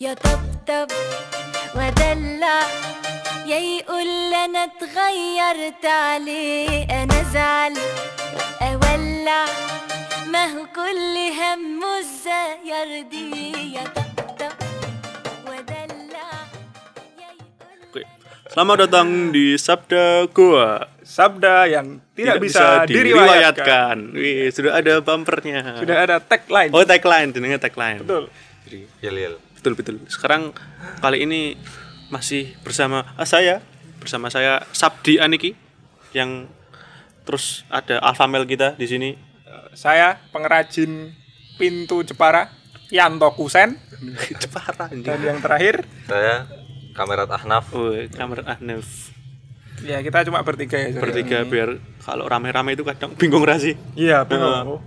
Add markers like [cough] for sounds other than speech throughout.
يا طبطب ودلع يا يقول انا اتغيرت عليه انا ازعل اولع ما هو كل همه ازاي يرضيه يا طبطب ودلع يا يقول Oke. Selamat datang di Sabda Goa. sabda yang tidak, bisa, diriwayatkan. Wih, sudah ada bumpernya. Sudah ada tagline. Oh, tagline, jenenge tagline. Betul. Jadi, Yel yel. betul betul. Sekarang kali ini masih bersama ah, saya, bersama saya Sabdi Aniki yang terus ada alpha male kita di sini. Saya pengrajin pintu Jepara Yanto Kusen [laughs] Jepara dan anjing. yang terakhir Saya kamerat Ahnaf. Oh, kamar Ahnaf. ya kita cuma bertiga ya. Bertiga biar kalau rame-rame itu kadang bingung rasi. Iya bingung.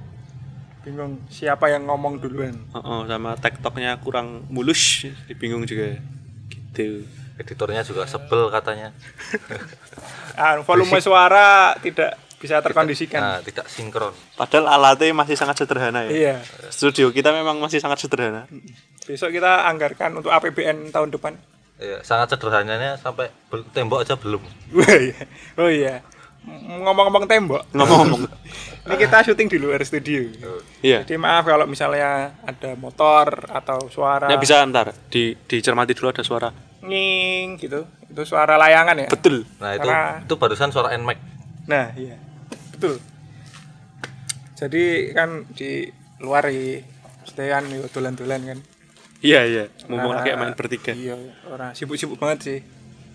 Bingung siapa yang ngomong duluan. Oh, oh, sama tiktoknya kurang mulus, bingung juga. Gitu. Editornya juga sebel katanya. Ah, [laughs] volume suara tidak bisa terkondisikan. Nah, tidak sinkron. Padahal alatnya masih sangat sederhana ya. Iya. Studio kita memang masih sangat sederhana. Besok kita anggarkan untuk APBN tahun depan. Iya, sangat sederhananya sampai tembok aja belum. Wah, [laughs] iya. Oh iya. Ngomong-ngomong tembok. Ngomong-ngomong. [laughs] Ini kita syuting di luar studio. Iya. Jadi maaf kalau misalnya ada motor atau suara Ya bisa ntar di dicermati dulu ada suara. nging gitu. Itu suara layangan ya. Betul. Nah, itu Karena- itu barusan suara NMAX. Nah, iya. Betul. Jadi kan di luar di kan dolan-dolan kan. Iya iya. Ngomong Nah, kayak main bertiga. Iya, orang sibuk-sibuk banget sih.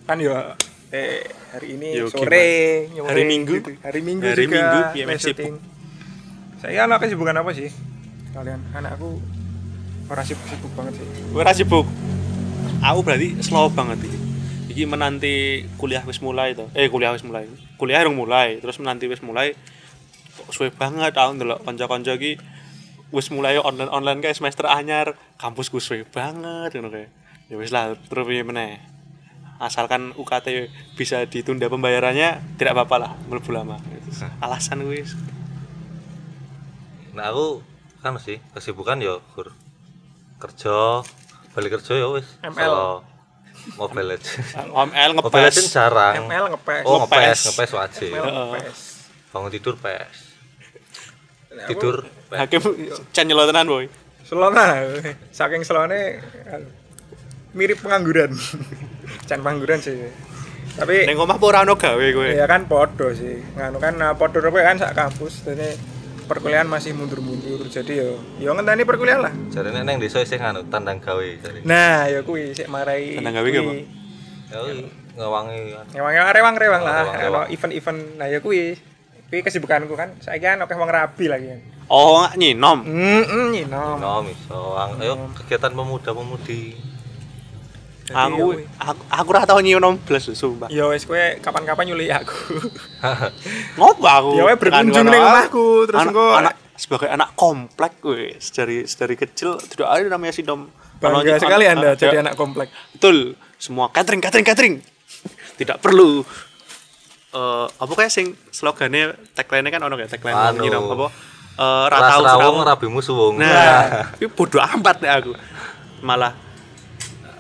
Kan ya eh hari ini Yo, sore, nyore Hari Minggu? gitu. Hari Minggu Hari juga Minggu, syuting. Saya anak kesibukan apa sih? Kalian anakku orang sibuk-sibuk banget sih. Gue rasa sibuk. Aku berarti slow banget iki. Iki menanti kuliah wis mulai to. Eh kuliah wis mulai. Kuliah urung mulai, terus menanti wis mulai. Kok suwe banget aku ndelok kanca-kanca iki wis mulai online online kayak semester anyar, kampusku suwe banget ngono kayak. Ya wis lah, terus piye meneh. Asalkan UKT bisa ditunda pembayarannya, tidak apa-apa lah, mlebu lama. Alasan wis. Nah, aku kan sih kesibukan ya kur kerja balik kerja ya wis ML. Solo Mobile Legends [laughs] OML Mobile Legends ngepes. jarang ML ngepes. oh Ngepes. ngepes ngepes wajib ML ngepes. bangun tidur pes Nah, tidur pes. Hakim channel tenan boy. Selona, saking selone mirip pengangguran. Can pengangguran sih. Tapi Ning omah ora ono gawe kowe? ya kan podo sih. Nganu kan nah, podo apa kan sak kampus. Jadi perkuliahan masih mundur-mundur. Jadi yo yo ngenteni perkuliahan lah. jarene neng desa sing anu tandang gawe jare Nah, ya kuwi sik marai. Tenang gawe kuwi. ya ngewangi kan Ngewang rewang-rewang lah. Kalau event-event nah ya kuwi. Kuwi kesibukanku kan. Saiki kan akeh wong rabi lagi kan. Oh, nyinom. Heeh, nyino. no miso Ang- ayo kegiatan pemuda pemudi Aku aku aku ora tau nyinom blas sumpah. Ya wis kowe kapan-kapan nyulik aku. [laughs] Ngopo aku? Ya wae berkunjung Kan ning omahku terus engko anak sebagai anak komplek gue dari dari kecil tidak ada namanya sinom. Ono- bangga sekali Anda ada- jadi anak komplek. Betul. Semua catering catering catering. Tidak perlu eh apa kayak sing slogannya tagline kan ono kayak tagline Anu. nyinom apa? Eh ras ratau rawung serawung. rabi musuwung Nah, [laughs] itu bodoh amat nih aku. Malah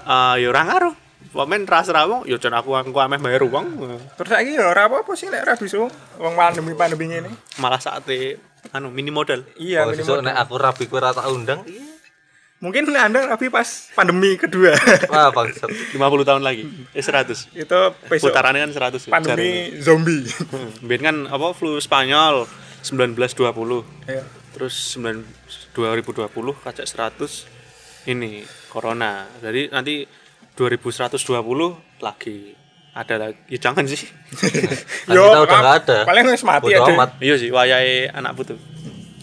eh ya ora ngaruh. Wamen ras rawung, ya jan aku aku ameh bayar uang. Terus saiki ya ora apa-apa sih nek ora bisa wong pandemi-pandemi ngene. Malah saatnya anu mini modal. Iya, Oh, minimal. sesuk nek aku rabi kowe ora tak undang Mungkin Anda rapi pas pandemi kedua. wah [laughs] bangsat 50 tahun lagi. Eh 100. itu besok Putarannya kan 100 ya. pandemi zombie. Hmm, Biar kan apa flu Spanyol 1920. Iya. Terus 9 2020 kacak 100 ini corona. Jadi nanti 2120 lagi ada lagi. Ya jangan sih. [laughs] Kan kita udah nggak ada. Paling wis mati Bodo aja. amat. iya sih wayahe anak putu.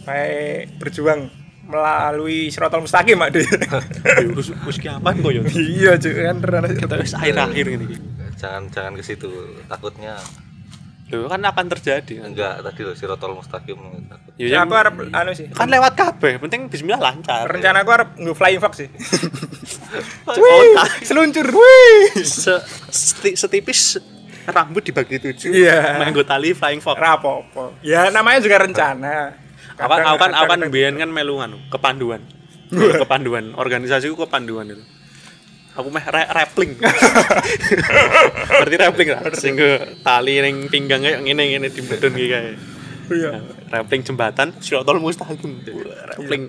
Kayak berjuang melalui sirotol mustaqim, Mak. Dek. Ya, Wis wis ki apaan kok ya? Iya, Cuk, kan terus Kita wis akhir-akhir ini. jangan jangan ke situ takutnya Loh, kan akan terjadi kan. enggak tadi loh sirotol mustaqim takut Ya, Ya, aku harap anu sih. kan lewat kabeh, penting bismillah lancar. Rencana aku harap nge flying fox sih. Oh, [laughs] Wih, tak. seluncur. Wih. Se- seti- setipis rambut dibagi tujuh. Iya. Menggo tali flying fox. Rapopo. Ya namanya juga rencana. Kan kan aku kan kadang- biyen kan melu anu, kepanduan. kepanduan, organisasiku kepanduan itu. Aku meh re rappling. Berarti rappling lah. Sing ke tali ning pinggang kayak ngene ngene di bedon iki kae. Iya. rappling jembatan sirotol mustaqim. Rappling.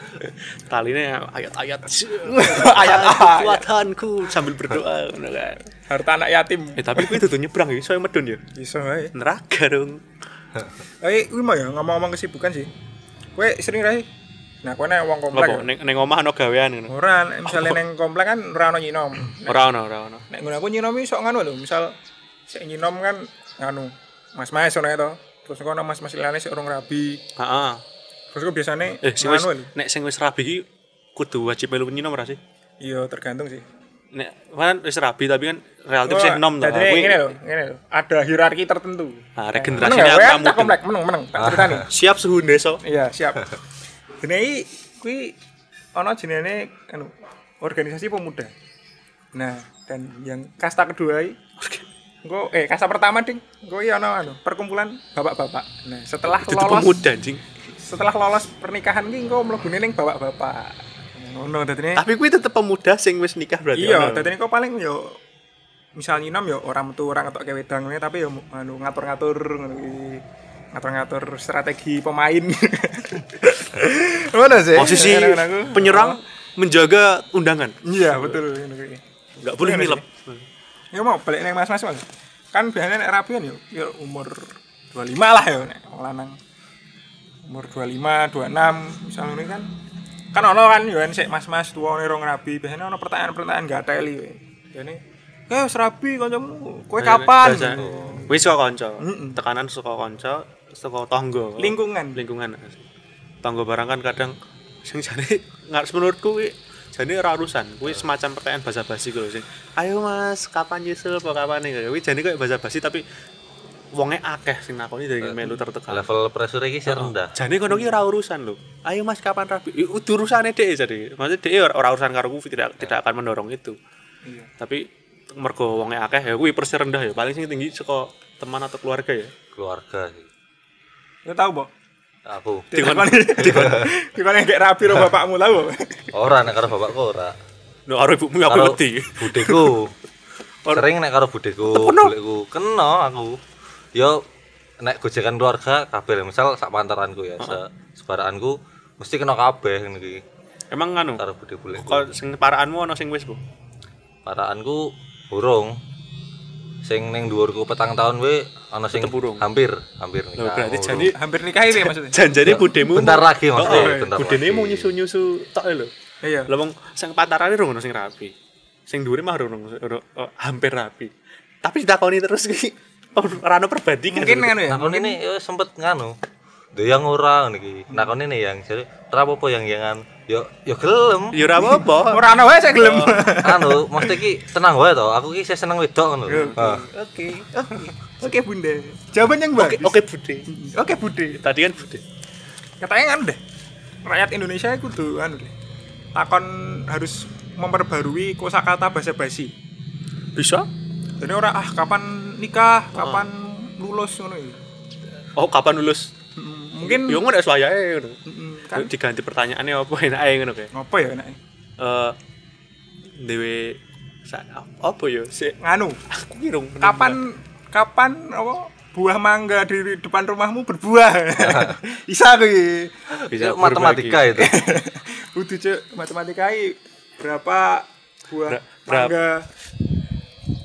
[laughs] Taline ayat-ayat. [laughs] Ayat kekuatanku. Sambil berdoa ngono kan Harta anak yatim. eh tapi kuwi dudu nyebrang ya iso medun ya? Iso neraka dong Eh, kuwi mah ya ngomong-ngomong kesibukan sih. Kowe sering ra sih? Nah, kowe nek wong komplek. apa ning ning omah ana gawean ngono Ora, misale ning komplek kan ora ono nyinom. ora ono ora ono Nek ngono aku nyinom iki sok ngono lho, misal sik nyinom kan anu Mas-mas ngono to. Terus kono mas-mas liyane sik urung rabi. heeh Terus aku biasane eh sing wis nganu lho. nek sing wis rabi iki kudu wajib melu nyinom ora sih Iya, tergantung sih. nek kan wis rabi tapi kan relatif sih nom ta Jadi ngene lho, ngene lho. Ada hierarki tertentu. nah Meneng regenerasi ya, kowe kamu tak komplek, meneng meneng. Tak ceritani. siap suhu desa Iya, siap. [laughs] Iki kuwi ana jenenge anu organisasi pemuda. Nah, dan yang kasta kedua engko eh kasta pertama ding, engko iki ana anu perkumpulan bapak-bapak. Nah, setelah itu lolos pemuda anjing setelah lolos pernikahan iki engko mlebune ning bapak-bapak. Ngono dadine. tapi kuwi tetep pemuda sing wis nikah berarti Iya, dadine kok paling yo misal nyinom yo ora metu ora ngetokke wedang ngene tapi yo anu ngatur-ngatur ngono iki. Ngatur-ngatur strategi pemain. [laughs] Mana sih? posisi penyerang menjaga undangan Iya, betul nggak boleh Iya, nilep Ya mau balik neng mas-mas mas. Kan biasanya nek rapian yo, yo umur 25 lah yo nek lanang. Umur 25, 26 misalnya ini kan kan ono kan yo sik mas-mas tuwa rong rabi, biasanya ono pertanyaan-pertanyaan gak teli we. Jane, "Eh, wis rabi kancamu, kowe kapan?" Biasa. wis saka kanca tekanan saka kanca saka tangga. Lingkungan. lingkungan. Tangga barang kan kadang sing jane [laughs] nggak menurutku kuwi jane ora urusan. Kuwi semacam pertanyaan basa-basi kuwi sing ayo mas kapan nyusul apa kapan? Nih kuwi jane kayak basa-basi tapi wonge akeh sing nakoni dari melu tertekan. Level pressure iki sih rendah. Jane kono ki ora urusan lho. Ayo mas kapan rapi Ya, udah urusane dhek jadi maksudnya dhek ora urusan karo kuwi tidak tidak akan mendorong itu. Iya. tapi mergo wonge akeh ya kuwi persen rendah ya. Paling sing tinggi saka teman atau keluarga ya. Keluarga sih Yo tahu, Bo. aku Dikon dikon [laughs] dikon gak rabi ro bapakmu tahu. Bo? ora nek karo bapakku ora. No karo ibumu aku karo wedi budeku sering nek karo budeku budeku kena aku. Yo nek gojekan keluarga kabeh. Misal sak pantaranku ya se sebaraanku mesti kena kabeh ngene iki. Emang nganu? Karo bude buleku kok sing paraanmu ana sing wis bu? Paraanku burung sing ning dhuwurku petang tahun we ana sing burung. hampir hampir nikah berarti burung. jadi Hampir nikah ini maksudnya. [laughs] janjane budemu bentar lagi maksudnya oh, bentar budene lagi. mau nyusu-nyusu tok lho Iya. lha wong sing pantarane rung ono sing rapi sing dhuwure mah rung ono oh, hampir rapi tapi ditakoni terus ki [laughs] ora ono perbandingan Mungkin kan ya. nakon ini yo sempet nganu yang ora ngene iki nakon ini yang jadi ora apa yang yangan yo yo gelem ya ora apa-apa [laughs] Ora ana wae saya gelem. [laughs] anu mesti ki tenang wae to aku ki saya seneng wedok ngono lho. Ah. Oke. Oke. Oke, Bunda. Jawaban yang oke bagus. oke bude Oke, Bude. tadi kan bude Katanya kan deh. Rakyat Indonesia itu tuh anu deh. Takon harus memperbarui kosakata bahasa basi. bisa Jadi orang ah kapan nikah, kapan lulus ngono iki. oh kapan lulus Mungkin yo ngono suwayae ngono. Mm, kan. Diganti pertanyaannya apa enak ae ngono kayak. Ngopo ya enake? eh dewe apa ya sik? Nganu, aku ki rung kapan kapan apa buah mangga di depan rumahmu berbuah. [laughs] Bisa kuwi. bisa matematika itu. [laughs] Udah cek matematika berapa buah Ber- mangga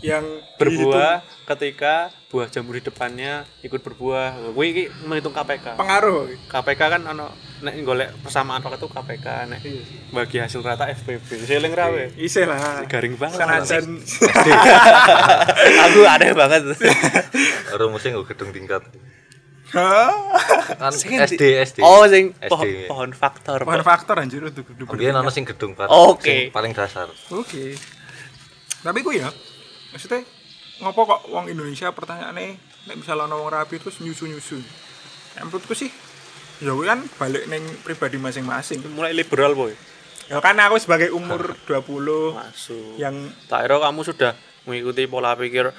yang berbuah ketika buah jamur di depannya ikut berbuah kuwi iki menghitung KPK dihitung pengaruh. KPK kan ono nek golek persamaan itu KPK nek Iya. bagi hasil rata FPP seling rawe Isih lah. garing banget Sanajan [laughs] aku aneh banget [laughs] rumusnya nggak gedung tingkat kan Sing SD SD oh sing SD. pohon, pohon faktor Pohon faktor anjir untuk Kemudian ana sing gedung Pak. Oke. Sing paling dasar. Oke. Tapi ku ya, maksudnya ngopo kok wong Indonesia pertanyaannya nek misalnya ana wong rapi terus nyusu-nyusu. Nek menurutku sih ya kan balik neng pribadi masing-masing. mulai liberal boy Ya kan aku sebagai umur [laughs] 20 masuk yang tak kira kamu sudah mengikuti pola pikir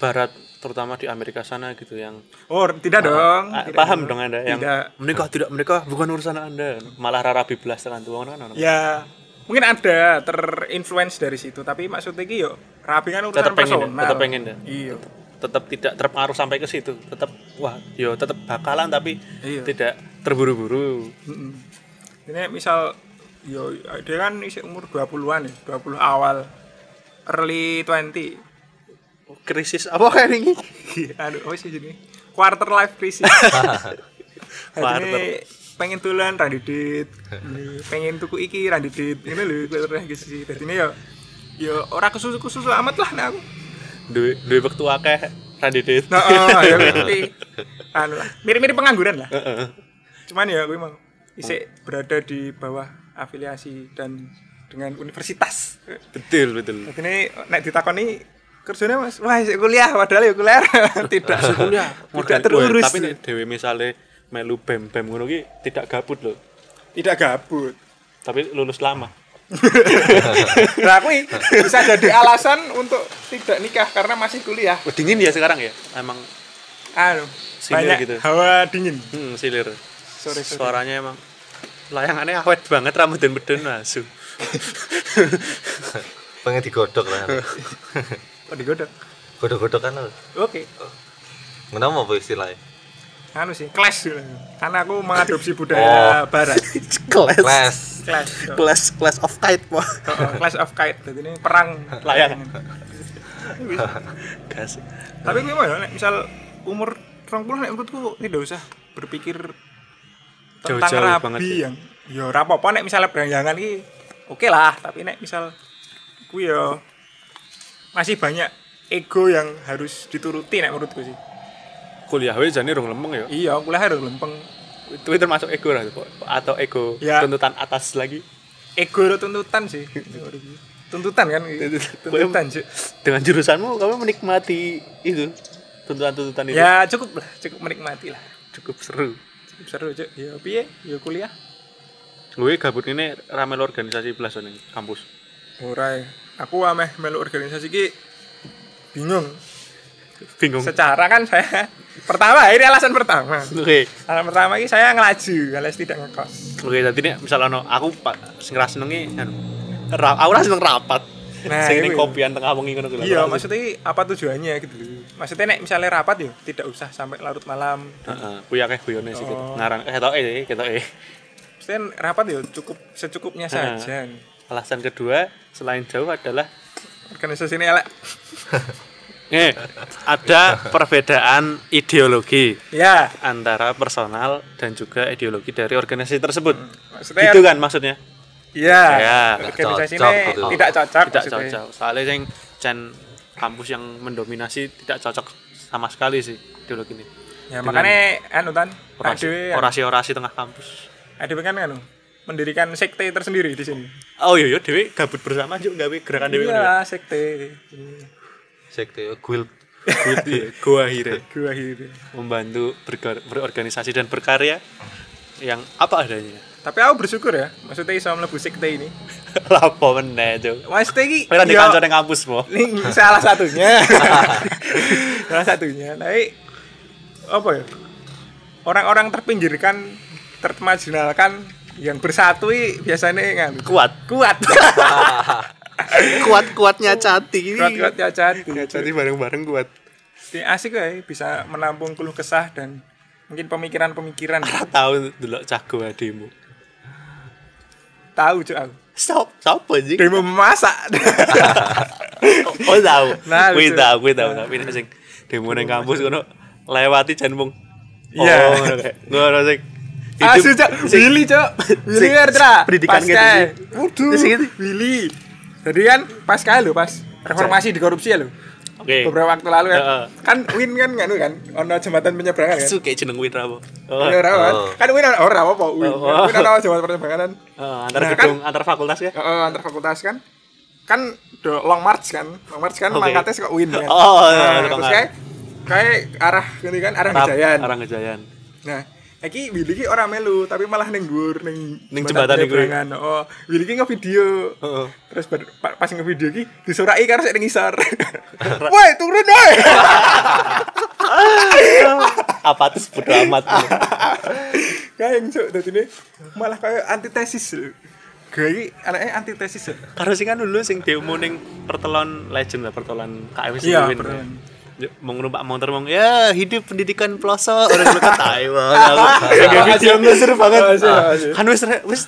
barat terutama di Amerika sana gitu yang oh tidak dong. Ah, tidak paham dong anda yang Tidak. menikah tidak menikah bukan urusan anda malah rara biblas tekan tuh kan Ya mungkin ada terinfluence dari situ tapi maksudnya yo rapi kan urusan Tetep pengen ya? personal Tetep pengen ya? iya tetap tidak terpengaruh sampai ke situ tetap wah yo tetap bakalan tapi Iya. tidak terburu-buru Mm-mm. ini misal yo dia kan isi umur 20-an ya 20 awal early 20 krisis apa kayak ini aduh apa sih ini quarter life crisis [laughs] Quarter. Jadi pengen tulan randidit pengen tuku iki randidit ini lho quarter life crisis jadi ini yo yo ora kesusu kesusu amat lah nah aku. Duwe duwe waktu akeh randidet nah oh, ya [laughs] anu lah mirip-mirip pengangguran lah. Cuman ya gue mau isi berada di bawah afiliasi dan dengan universitas. Betul betul. Ini nek ditakoni kerjanya mas wah isik kuliah padahal ya kuliah. [laughs] Tidak. Kuliah. Tidak terurus tapi nek dhewe misale melu bem bem ngono tidak gabut loh tidak gabut. Tapi lulus lama [laughs] nah aku bisa jadi alasan untuk tidak nikah karena masih kuliah. Oh, dingin ya sekarang ya? Emang Silir banyak gitu. hawa dingin. Hmm, silir. Sorry, sorry. suaranya emang layangannya awet banget rambut dan beden asu. [laughs] Pengen digodok lah. Kok digodok? Godok-godok kan lo oke. Kenapa apa istilahnya anu sih clash. Dulu. karena aku mengadopsi budaya barat. Kelas [laughs] les clash. Kelas kelas of kite po Oh, oh, clash of kite. Jadi ini perang Layang. gas. Tapi gue mau ya nek misal umur 20 nek menurutku tidak usah berpikir tentang Jauh-jauh rabi banget ya. yang ya ora apa-apa nek misalnya beranjangan iki oke lah tapi nek misal gue ya masih banyak ego yang harus dituruti nek menurutku sih kuliah wae jane rong lempeng ya? Iya kuliah harus lempeng. Itu termasuk ego lah atau ego Ya. tuntutan atas lagi? Ego itu tuntutan sih. Tuntutan kan? Tuntutan sih dengan jurusanmu kamu menikmati itu tuntutan-tuntutan itu? Ya cukup lah. Cukup menikmati lah. Cukup seru. Cukup seru cuk. Ya piye? Ya kuliah. Gue gabut ini ramel organisasi belas nih kampus. Ora ya. aku ameh melu organisasi ki bingung. Bingung. Secara kan saya pertama ini alasan pertama. Oke. Alasan pertama ini saya ngelaju alias tidak ngekos. Oke tadi nih misalnya no, aku ra senengi anu, ra, aku ra seneng rapat. Nah, sing ning iku. kopian tengah wengi ngono kuwi iya maksudnya apa tujuannya gitu maksudnya nek misalnya rapat ya tidak usah sampai larut malam. Heeh kuwi akeh guyone sih Oh. ngarang eh ketoke sih ketoke. Maksudnya rapat ya cukup secukupnya saja. Alasan kedua selain jauh adalah organisasi ini elek [laughs] eh ada perbedaan ideologi ya antara personal dan juga ideologi dari organisasi tersebut. maksudnya Gitu kan maksudnya? iya Ya, organisasi cocok ini gitu. tidak cocok Tidak maksudnya. cocok. Soalnya yang Chan kampus yang mendominasi tidak cocok sama sekali sih ideologi ini. ya Dengan makanya anu tan ADW orasi-orasi tengah kampus. ADW kan anu mendirikan sekte tersendiri di sini Oh iya, iya Dewi gabut bersama juga gawe gerakan Dewi. iya sekte sekte guild Iya, [laughs] gua akhirnya. Gua akhirnya. Membantu berkar- berorganisasi dan berkarya yang apa adanya. tapi aku bersyukur ya maksudnya iso mlebu sekte ini. [laughs] Lapo meneh, Cuk. maksudnya iki Kowe ra yo- kanca ning kampus mo. ini [laughs] salah satunya. Salah satunya. Tapi apa ya? Orang-orang terpinggirkan termarginalkan yang bersatu biasanya kan Kuat. kuat [laughs] Kuat-kuatnya cati. kuat kuat ya jadi Cati bareng-bareng kuat. Ini asik ya bisa menampung keluh kesah dan mungkin pemikiran-pemikiran. Tahu dulu cago ademu tahu cuy aku. Stop stop aja demo memasak. [laughs] Oh tahu. Nah, gue tahu gue tahu. Tapi nek sing demo nang kampus ngono lewati jan mung. Iya. oh ngono kayak ngono sing asu cok Willy cok Willy lah pendidikan gitu waduh Sing gitu. Willy jadi kan pas kali lo pas reformasi di korupsi ya lo oke. Beberapa waktu lalu kan. Heeh. kan Win kan nggak kan ono jembatan penyeberangan kan? Su kayak jeneng Win apa? Iya, ora kan? Oh. kan Win ono ora apa Win. Oh. Win ono jembatan penyeberangan. Antar Nah, gedung antar fakultas ya? Heeh, antar fakultas kan. Kan do long march kan. Long march kan Oke. mangkatnya suka Win kan. Oh, iya, nah, iya, terus iya. kayak kayak arah gini kan arah Gejayan arah Gejayan Nah, iki Willy ki ora melu, tapi malah ning dhuwur ning Ning jembatan iku. penyeberangan. Oh, Willy ki ngevideo. Heeh. Terus bar- pa- pas ngevideo ki disoraki karo sik ning ngisor. [laughs] Woi, turun woi. [laughs] apa tuh bodo amat Kayak cuk ini malah kayak antitesis iki anaknya antitesis ya. Karo sing kan dulu sing demo ning pertelon legend lah pertelon KFC Iya, pertelon. Ya, mau numpak motor mau ya hidup pendidikan pelosok orang lu katai [laughs] banget Gak video ngeser banget. kan wis wis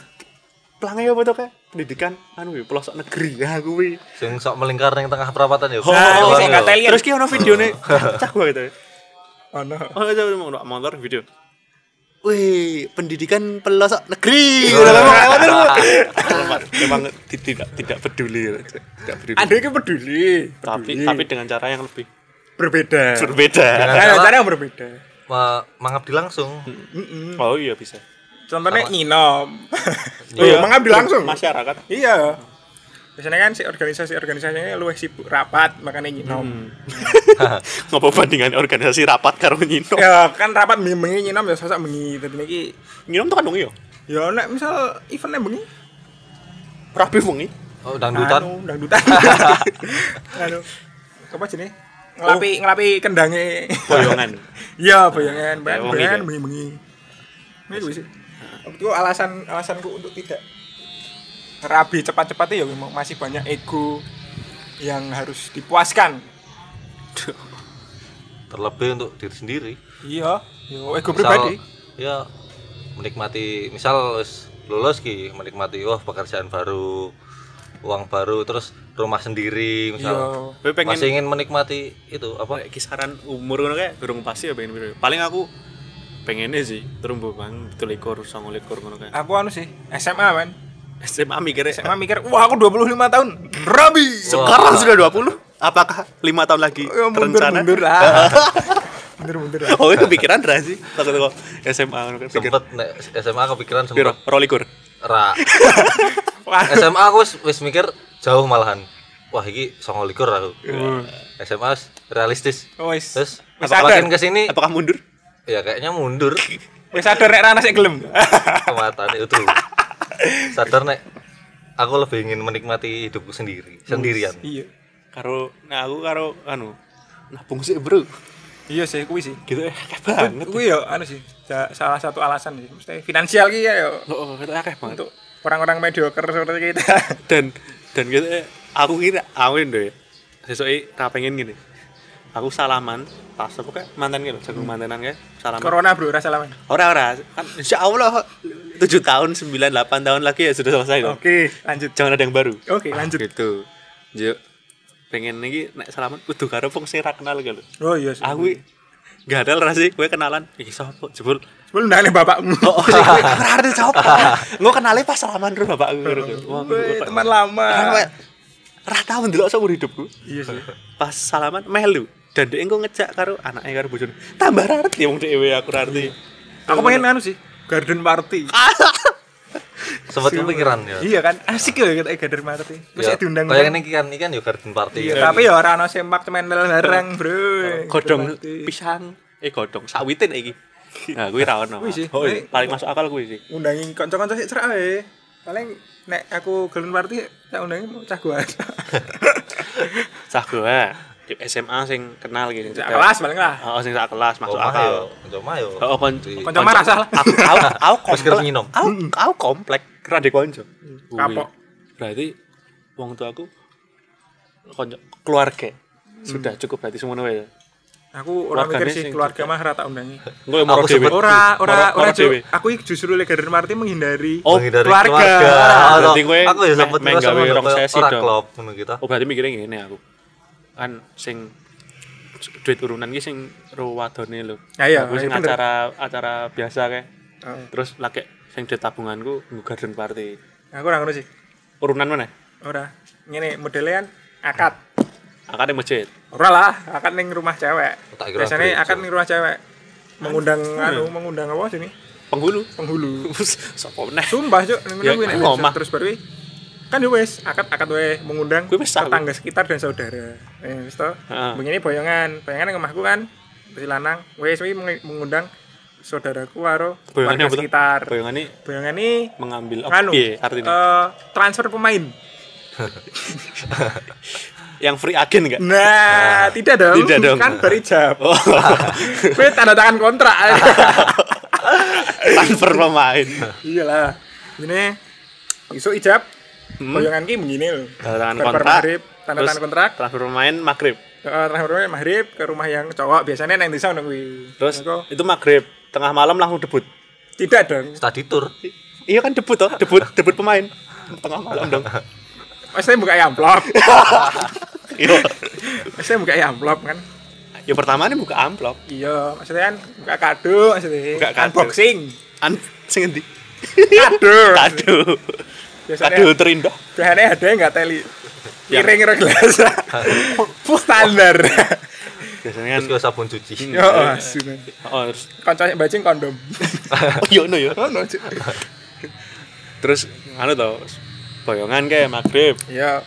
pelangi apa tuh kayak pendidikan anu ya pelosok negeri ya kuwi Sing sok melingkar ning tengah perapatan ya. Oh, Nah, teli. terus ki ono videone [laughs] cah gua gitu Oh no. oh itu mau numpak motor video Wih, pendidikan pelosok negeri. Udah ngomong kayak Bu. Memang ti- tidak tidak peduli, tidak peduli. Anda ini peduli. tapi tapi dengan cara yang lebih berbeda. berbeda. Cara cara yang berbeda. Ma mengabdi langsung. Mm-mm. Oh iya bisa. Contohnya nyinom. Oh, [laughs] iya. mengambil langsung. masyarakat. Iya. Biasanya kan si organisasi-organisasinya luwih sibuk rapat makanya nyinom. [laughs] Ngopo bandingan organisasi rapat karo nyinom. Ya kan rapat bengi bengi nyinom ya sasak bengi. Dadi niki Nyinom tuh kandung yo. ya nek misal eventnya bengi Rapi wengi. Oh, dangdutan. anu dangdutan. [laughs] anu apa jenis? Ngelapi ngelapi kendange. Boyongan. [laughs] Iya, bayangan, Ya, bayangan, bayangan bengi-bengi. Ini gue sih. Waktu itu alasan alasanku untuk tidak rabi cepat-cepatnya ya masih banyak ego yang harus dipuaskan. Terlebih untuk diri sendiri. Iya, yo ego Misal, pribadi. Ya menikmati misal lulus ki menikmati wah pekerjaan baru uang baru terus rumah sendiri Iya. misal Gue pengen masih ingin menikmati itu apa kayak kisaran umur ngono kayak durung pasti ya pengen. Paling aku pengennya sih terumbu bang betul likur songo likur ngono kayak Aku anu sih, SMA kan. SMA mikirnya SMA mikir, wah aku 25 tahun. Rabi. [laughs] sekarang sudah 20 apakah lima tahun lagi Ya, mundur, terencana mundur lah. [laughs] mundur, mundur lah. oh itu kepikiran ra sih takut kok SMA kan sempet SMA kepikiran sempet rolikur ra [laughs] SMA aku wis, wis mikir jauh malahan wah iki songo likur aku SMA wis realistis Oh, wis. terus Wis apa sadar. makin ke sini apakah mundur ya kayaknya mundur [laughs] Wis sadar nek rana sik gelem. [laughs] kematan itu sadar nek aku lebih ingin menikmati hidupku sendiri sendirian Iya. karo nah aku karo anu nabung sih bro Iya sih, kuwi sih. gitu ya akeh banget Kuwi ya anu sih, sa- salah satu alasan sih. Mesti finansial ki ya yo. oh itu akeh banget untuk orang-orang mediocre seperti kita. [laughs] dan dan gitu eh, aku kira awin deh sesuai tak pengen gini aku salaman pas aku kayak mantan gitu jagung mantanan kayak salaman Corona bro, rasa lawan. ora ora kan insya Allah tujuh tahun sembilan delapan tahun lagi ya sudah selesai Oke, lanjut. jangan ada yang baru Oke, lanjut. gitu Juk pengen nih nek salaman kudu karo ra kenal gitu Oh iya sih. aku gak ada lah sih gue kenalan. Iki sapa jebul. Sebelum ndane bapakmu. oh sih [laughs] gue ada sapa gue kenalnya pas salaman karo bapakku. Wah Woi, bapak- teman lama. Ora tau ndelok seumur hidupku. Iya sih. pas salaman melu. Dan dia engko ngejak karo anaknya karo bojone. Tambah rarti wong dhewe aku rarti Aku pengen anu sih, garden party. [laughs] sempat kepikiran ya Iya kan, asik ya kita garden party. Terus Ya, diundang. kayak ini kan ini kan ya garden party Iya, kan. tapi ya ora ono sempak cemen bareng, Bro. godong Garden party. pisang eh godong sawitin iki nah kuwi ra ono oh iya, paling masuk akal kuwi sih Undangi kanca-kanca sik cerak ae. Paling nek aku garden party tak undangi cah gua. [laughs] cah di SMA sing kenal gini Cak kelas paling lah. oh sing sak kelas masuk akal yo, omah yo. Oh, kon Di- Kanca marah salah. aku aku komplek aku aku komplek kira di konco Kapok. berarti wong tua aku konco keluarga sudah cukup berarti semuanya ya Aku ora mikir sih sing keluarga mah ora tak undangi. gue yang moro sempet- Ora, ora, ora. Jo. Aku iki justru le garden party menghindari Oh, Menghindari keluarga. Berarti gue aku ya meh- sempet meh ngerasa gawe ngono, rong sesi ora dong. klop ngono kita. oh berarti mikirnya gini aku kan sing duit urunan ki sing ro wadone lho Ya, iya, aku sing iya, bener. acara acara biasa kayak Oh. terus laki sing duit tabunganku nggo garden party Aku ora ngono sih. urunan mana Ora. Ngene modelean akad. akadnya masjid Ora lah, akad ning rumah cewek. Kira Biasanya akad ning rumah cewek. Mengundang anu, mengundang apa sini? penghulu Penghulu. [laughs] sopo meneh Sumpah, Cuk, ning Ya, ngene terus baru. Kan ya wes akad akad we mengundang tetangga sekitar dan saudara. Eh, wis to. Begini boyongan, boyongan yang omahku kan si lanang wes meng- mengundang saudaraku karo warga sekitar. Boyongan ini Boyongan ini mengambil piye artinya eh, transfer pemain. [laughs] yang free agent enggak Nah, tidak dong. Tidak dong. Kan berijab. oh [laughs] Gue tanda tangan kontrak. [laughs] transfer pemain Iyalah. Ini Isu ijab. Hmm. Boyongan ki begini lho. Tanda tangan kontrak. maghrib, tanda Terus tangan kontrak. Transfer pemain maghrib. Heeh, terakhir rumah maghrib ke rumah yang cowok biasanya neng desa kuwi. Terus Engko itu maghrib tengah malam langsung debut. tidak dong. Study tour. Iya kan debut toh, debut debut pemain tengah malam dong. [laughs] Maksudnya buka amplop. [laughs] Iya. Maksudnya buka amplop kan. Ya pertama ini buka amplop. Iya, maksudnya kan buka kado maksudnya. Buka kado. Unboxing. An sing endi? Kado. Kado. [laughs] Biasanya Kado terindah. biasanya ada yang enggak teli. Yang- Piring ro gelas. [laughs] Standar. Biasanya kan Terus sabun cuci. Yo, asu. oh, terus Kancane bajing kondom. oh iya no ya. Oh, no. Terus anu toh boyongan kayak maghrib. Iya.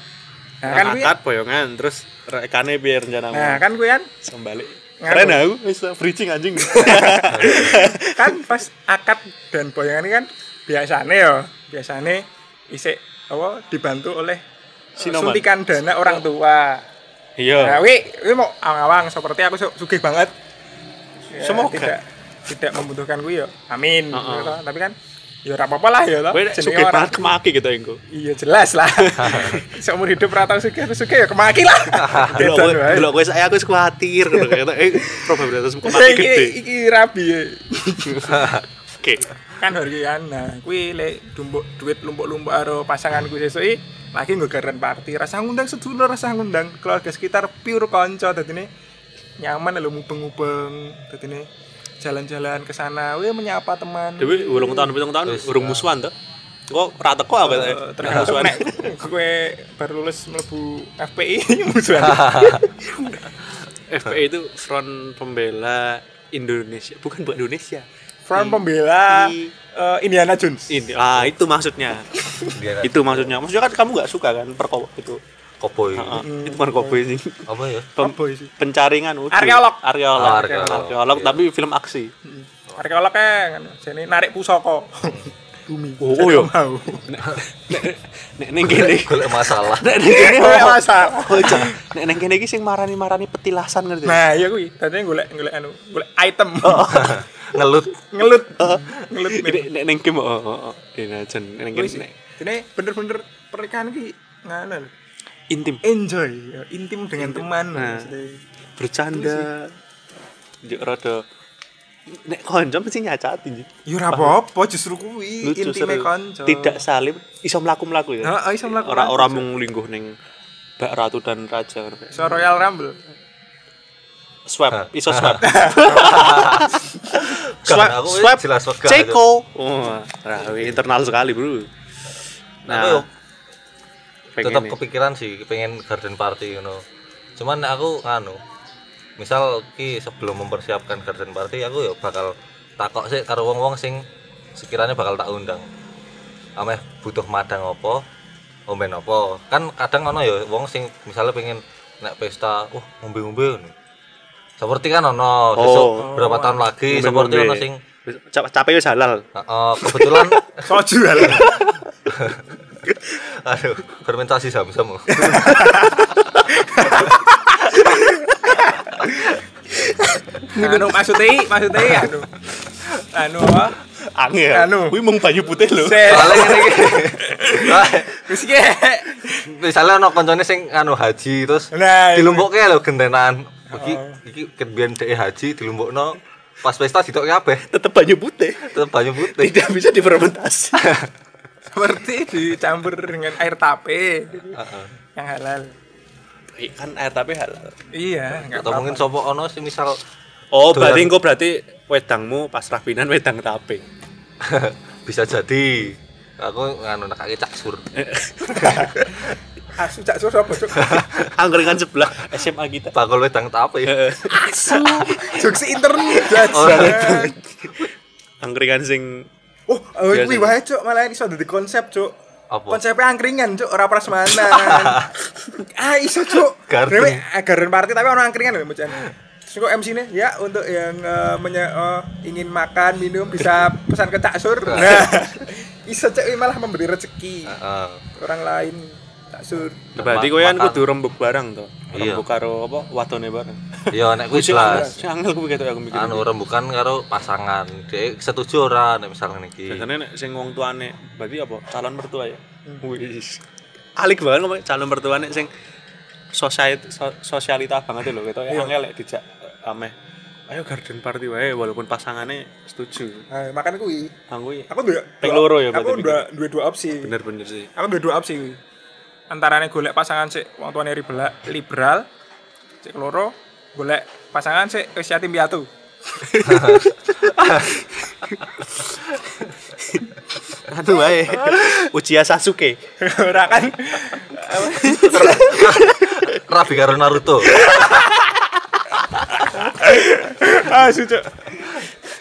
Nah, Kan kan akad boyongan terus rekane biar rencana Nah, kan kuwi kan sembalik. Nganu. Keren aku bisa bridging anjing. [laughs] kan pas akad dan boyongan ini kan biasanya ya biasanya isik apa dibantu oleh Sinoman. suntikan dana orang tua. Nah, Iya. wi, wi mau awang-awang seperti aku su- sugih banget. Ya, Semoga. tidak tidak membutuhkan gue ya. Amin. Heeh. gitu. Tapi kan ya ora apa-apa lah ya toh. Suka banget kemaki gitu engko. Iya jelas lah. [laughs] Seumur hidup rata sugih sugih ya kemaki lah. [laughs] Delok kowe delok kowe saya aku wis kuwatir gitu eh probabilitas kemaki gede. iki rabi. ya. [laughs] Oke. Kan harga nah kuwi lek dumbuk duit lumpuk-lumpuk karo pasanganku sesuki lagi nggo garden party. Rasa ngundang sedulur rasa ngundang keluarga sekitar pure kanca. Dadine nyaman lho mubeng-mubeng. Dadine jalan-jalan ke sana. We menyapa teman. Dewi urung tahun pitung tahun? Urung musuhan tuh. Kok ra teko apa Eh, tergantung nek kowe baru lulus mlebu FPI [laughs] musuhan. FPI itu Front Pembela Indonesia, bukan buat Indonesia. Front pembela I- eh, Indiana Jones Ini, ah itu maksudnya. Itu maksudnya. Maksudnya kan kamu nggak suka kan perkop itu. koboy. Ah, itu bukan koboi sih. Apa ya? Apa sih? pencaringan udah. Arkeolog. Arkeolog. Oh, arkeolog. Arkeolog, tapi film aksi. arkeolog kan jane narik pusaka bumi Oh, iya. mau Nek ning kene. Golek masalah. Nek ning kene. Kayak masalah. Oh. Nek ning kene iki sing marani-marani petilasan ngerti. Nah, iya kuwi. Tadi golek golek anu, golek item. Ngelut. Ngelut. Ngelut. Nek oh, oh, oh. Dene jen ning Kuwi kene sih. nek Ini bener-bener pernikahan ki nganu lho. intim. Enjoy, ya, intim dengan teman. Nah. bercanda Juk rada nek konco mesti nyacati Ji. Ya ora apa-apa, justru kuwi intime kanca. tidak salim iso mlaku-mlaku ya Heeh, iso mlaku. ora ora mung lingguh ning Mbak Ratu dan Raja. So Royal Rumble. Swab iso swab Swab, swab jelas. Ceko oh internal sekali bro Nah, nah tetap nih. kepikiran sih pengen garden party you know. Cuman nek aku nganu. Misal ki sebelum mempersiapkan garden party aku ya bakal takok sih karo wong-wong sing sekiranya bakal tak undang. Ameh butuh madang apa? Omben apa? Kan kadang ono ya wong sing misalnya pengen nek pesta, wah ngombe-ngombe ngono. Seperti kan ono besok Oh. berapa tahun lagi seperti ono sing Cap- capek wis halal Heeh, kebetulan [laughs] Soju hal. [laughs] aduh fermentasi sam-sam. Anu maksudnya, maksudnya anu. Anu apa? angel Anu. kuwi mung banyu putih lho Se- Soalnya ngene iki. [laughs] Wis ki. misalnya ono koncone sing anu haji terus Nah, itu. dilumpukke lho gentenan. Iki iki kebiyen dhek haji dilumpukno pas pesta ditokke kabeh tetep banyu putih tetep banyu putih. tidak bisa difermentasi [laughs] seperti dicampur dengan air tape Heeh. yang halal. Iya, kan air tapi halal Iya, enggak Atau mungkin sapa ono sing misal Oh, Dolan. berarti engko berarti wedangmu pas rapinan wedang tape. [laughs] bisa jadi aku nganu nekake cak sur. [laughs] asu cak sur apa cuk? [laughs] Angkringan sebelah SMA kita. Bakul wedang tape. Asu. [laughs] Jokes internet. Oh, jajan. Angkringan sing Oh, oh Biasa. kuwi wae cuk, malah iso dadi konsep cuk. Apa? Konsepnya angkringan cuk, ora prasmanan. [laughs] ah, iso cuk. Garden. Dewe eh, garden party tapi ono angkringan lho macan. Terus kok MC-nya ya untuk yang eh, menye- eh, ingin makan, minum bisa pesan ke Cak Sur. Nah, iso cuk malah memberi rezeki Heeh. orang lain Cak Sur. berarti kowe kan kudu rembug barang to. Iya. Rembug karo apa? Wadone bareng. Ya nek [laughs] kuwi angel- jelas. Sing angel kuwi ketok aku mikir. Anu rembukan karo pasangan. Dek setuju ora nek misalnya niki. Biasanya nek sing wong tuane berarti apa? Calon mertua ya. Wis. Alik banget ngomong calon mertuane sing sosial sosialita banget lho gitu ya angel lek dijak ameh. Ayo garden party wae walaupun pasangannya setuju. Nah, makan kuwi. Aku ya Aku dua, Ping loro ya Aku dua, dua, dua opsi. bener-bener sih. Aku dua dua opsi. Antarane golek pasangan sik wong tuane liberal, liberal. Sik loro golek pasangan sik wis yatim piatu. [laughs] Anu wae. Uchiha Sasuke. Ora kan Rabi karo Naruto. ah sucuk.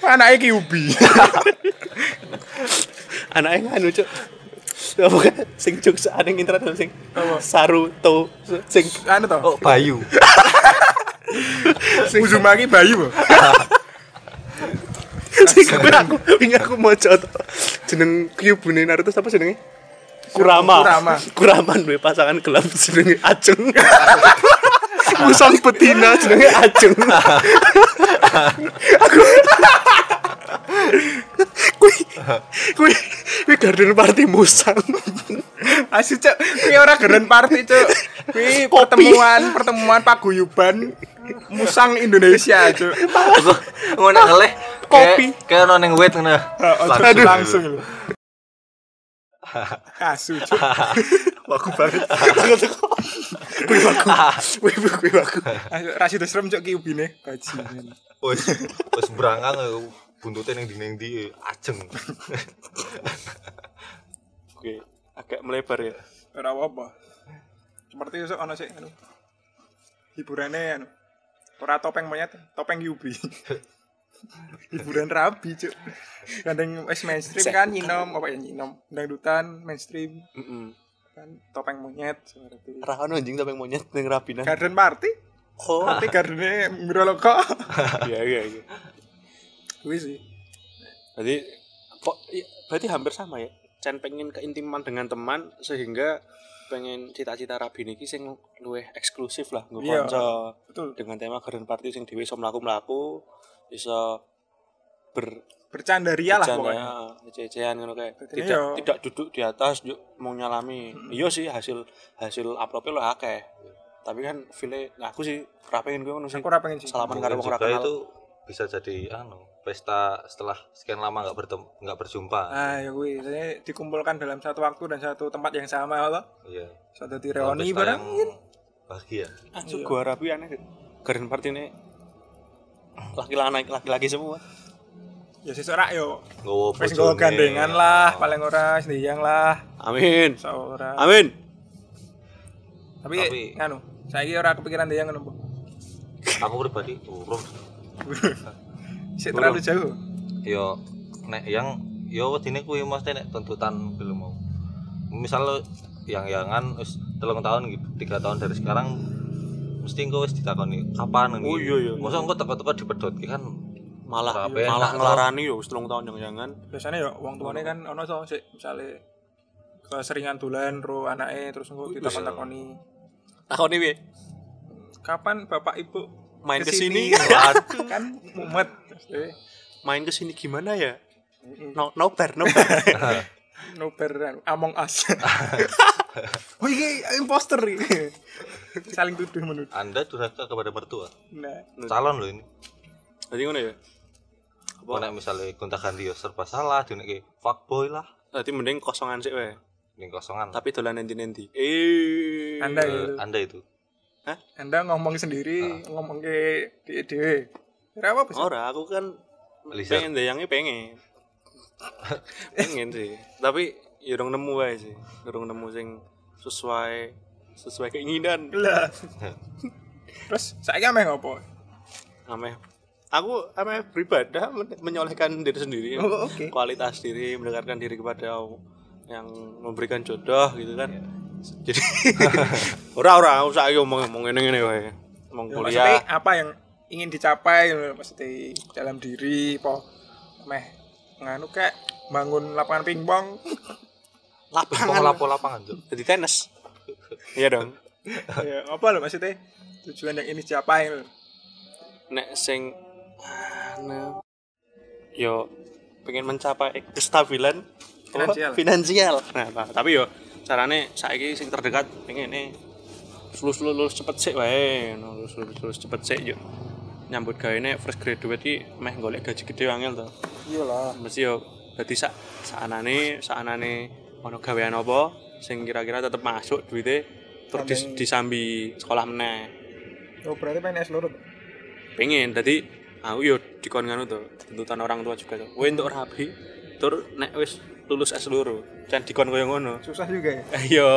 Anake Kyubi. Anaknya anu cuk. Apa kan sing juk aning internet sing Saruto sing anu to. Oh, Bayu. [laughs] Uzumaki Bayu. [laughs] sing kuwi aku wingi aku maca to. Jeneng Kyubune Naruto apa jenenge? Kurama. Kurama. Kurama duwe pasangan gelap jenenge Ajeng. [laughs] Musang betina jenenge Ajeng. Aku Kuwi kuwi kuwi garden party musang. Asu cuk, kuwi ora geren party. Kuwi Kopi. pertemuan pertemuan paguyuban musang Indonesia cuk. Ngono ngeleh Kopi. Kayak ono ning wit ngono. Langsung lho. [laughs] Asu cuk. [laughs] Baku banget. [laughs] Kuwi baku. Kuwi kuwi baku. Asu Rasido Srem cuk kiubine bajingan. Wis wis brangang buntute ning dinding ndi ajeng. Oke, agak melebar ya. Ora apa-apa. Seperti itu ono sik anu. Hiburane anu. Ora topeng monyet, topeng Yubi. Hiburan rabi cuk. Gandeng wis mainstream kan nyinom apa ya nyinom dangdutan mainstream Heeh. Kan topeng monyet seperti itu. Ra ono anjing tapi monyet ning Rabinan. Garden party. Oh. [laughs] Tapi gardennya Miroloko. [laughs] Iya iya iya. Kuwi sih. Berarti kok iya, berarti hampir sama ya. Cen pengen keintiman dengan teman sehingga pengen cita-cita Rabi niki sing luwih eksklusif lah nggo Iya. kanca Betul. dengan tema garden party sing dhewe iso mlaku-mlaku iso ber Bercanda ria lah pokoknya. ya, cecean ngono kayak tidak yo. tidak duduk di atas yuk mau nyalami iya sih hasil hasil uploadnya lo akeh tapi kan file nah aku sih rapengen gue ngono sih Aku ora pengen sih. salaman karo wong itu bisa jadi anu pesta setelah sekian lama nggak bertemu nggak berjumpa. Ah ya kuwi, Jadi dikumpulkan dalam satu waktu dan satu tempat yang sama Allah. Iya. Satu di reuni bareng. bahagia. Anjir gua rapi aneh garden party ini laki-laki laki-laki semua Ya sesuk rak yo. Nggowo Wis bojone. gandengan lah, paling ora sendirian lah. amin Seorang. amin Tapi, Tapi- nganu, saiki ora kepikiran dia ngono. Aku pribadi urung. [laughs] Sik terlalu jauh. Yo nek yang yo wedine kuwi mesti nek tuntutan belum mau. Misal lo yang yangan wis telung tahun gitu, tiga tahun dari sekarang mesti engko wis ditakoni kapan Oh, iya, iya. Masa engko teko-teko dipedhot kan malah Rapi malah enak, ngelarani yo setelung tahun jangan-jangan Biasanya ya wong tuane kan ono to sik misale keseringan dolan ro anake terus engko ditakon-takoni. takoni piye Kapan Bapak Ibu main ke ke sini? sini Waduh, [laughs] kan mumet. Main ke sini gimana ya no nobar nobar [laughs] Nobar anu, Among Us. [laughs] oh iki imposter iki. Saling tuduh menuduh. Anda durhaka kepada mertua. Nah, Calon loh ini. jadi ngono ya Apa nek misalnya gonta ganti yo serba salah, dineke fuckboy lah. Berarti mending kosongan sih weh Ning kosongan. tapi dolan nanti-nanti eh Anda Eh, itu. Anda itu. Anda ngomong sendiri, ngomong ke di dhewe. Ora apa sih? ora aku kan Lisa. pengen dayangnya pengen [laughs] pengen sih tapi ya dong nemu wae sih durung nemu sing sesuai sesuai keinginan Lah. [laughs] Terus saiki ameh ngopo? ameh aku ameh beribadah men- menyolehkan diri sendiri. Oh, oke. kualitas diri mendekatkan diri kepada yang memberikan jodoh gitu kan. Jadi [laughs] ora ora aku saiki ngomong ngomong ngene ngene wae. Ngomong Ya, maksudnya kuliah apa yang ingin dicapai gitu, maksudnya dalam diri po meh nganu kayak bangun lapangan pingpong. [laughs] Lapangan. Lapo-lapangan tuh. jadi tenis. [laughs] Iya dong. Ya apa lo maksudnya tujuan yang ingin dicapai lho. nek sing yo pengen mencapai kestabilan? Finansial. finansial. Nah, nah, tapi yo carane saiki sing terdekat pengen nih lulus lulus lulus cepet sih wae lulus lulus lulus cepet sih nyambut gawe ini fresh graduate ki meh golek gaji gede angel to. Iyalah. Mesti yo dadi sak saanane saanane ono gawean apa sing kira-kira tetep masuk duite terus dis, disambi sekolah meneh. Oh berarti pengen S loro tuh pengen dadi aku yo dikon ngono to tuntutan orang tua juga to kowe entuk rapi tur nek wis lulus S loro jan dikon koyo ngono susah juga ya Yo,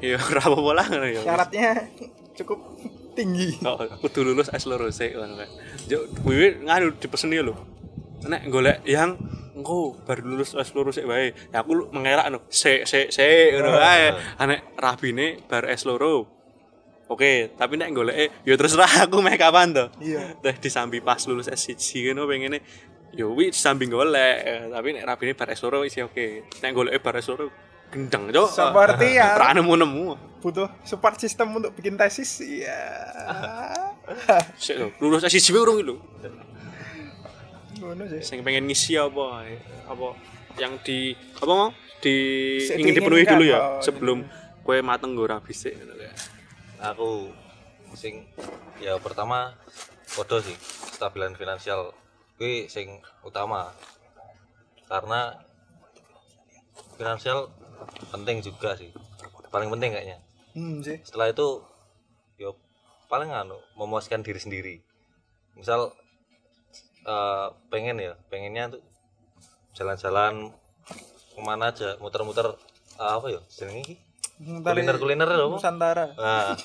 yo [laughs] ora apa-apa lah ngono yo. syaratnya cukup tinggi Oh, kudu lulus S loro sik ngono kan. Yo kuwi nganu dipeseni lho. Nek golek yang engko baru lulus S loro sik wae. Ya aku mengelak no. Sik sik sik ngono wae. Nek rabine bar S loro. Oke, tapi nek goleke yo terserah aku meh kapan to. Iya. Teh disambi pas lulus S1 ngono pengene yo wi disambi golek, Eh, tapi nek rabine bar S loro isi oke. Nek goleke bar S loro gendeng cok. Seperti ya. Ora nemu-nemu. butuh support system untuk bikin tesis iya [laughs] Sik lho, lulus S1 urung lho. ngono sih Sing pengen ngisi apa? Apa yang di apa mau? Di ingin dipenuhi dulu ya oh, sebelum kue mateng gue rapi sih ya. Aku sing ya pertama podo sih stabilan finansial. Kuwi sing utama. Karena finansial penting juga sih. Paling penting kayaknya. Hmm sih. Setelah itu yo paling anu memuaskan diri sendiri. Misal eh, pengen ya pengennya tuh jalan-jalan ke mana aja muter-muter eh, apa ya jenenge iki kuliner kuliner apa? Nusantara. Nah,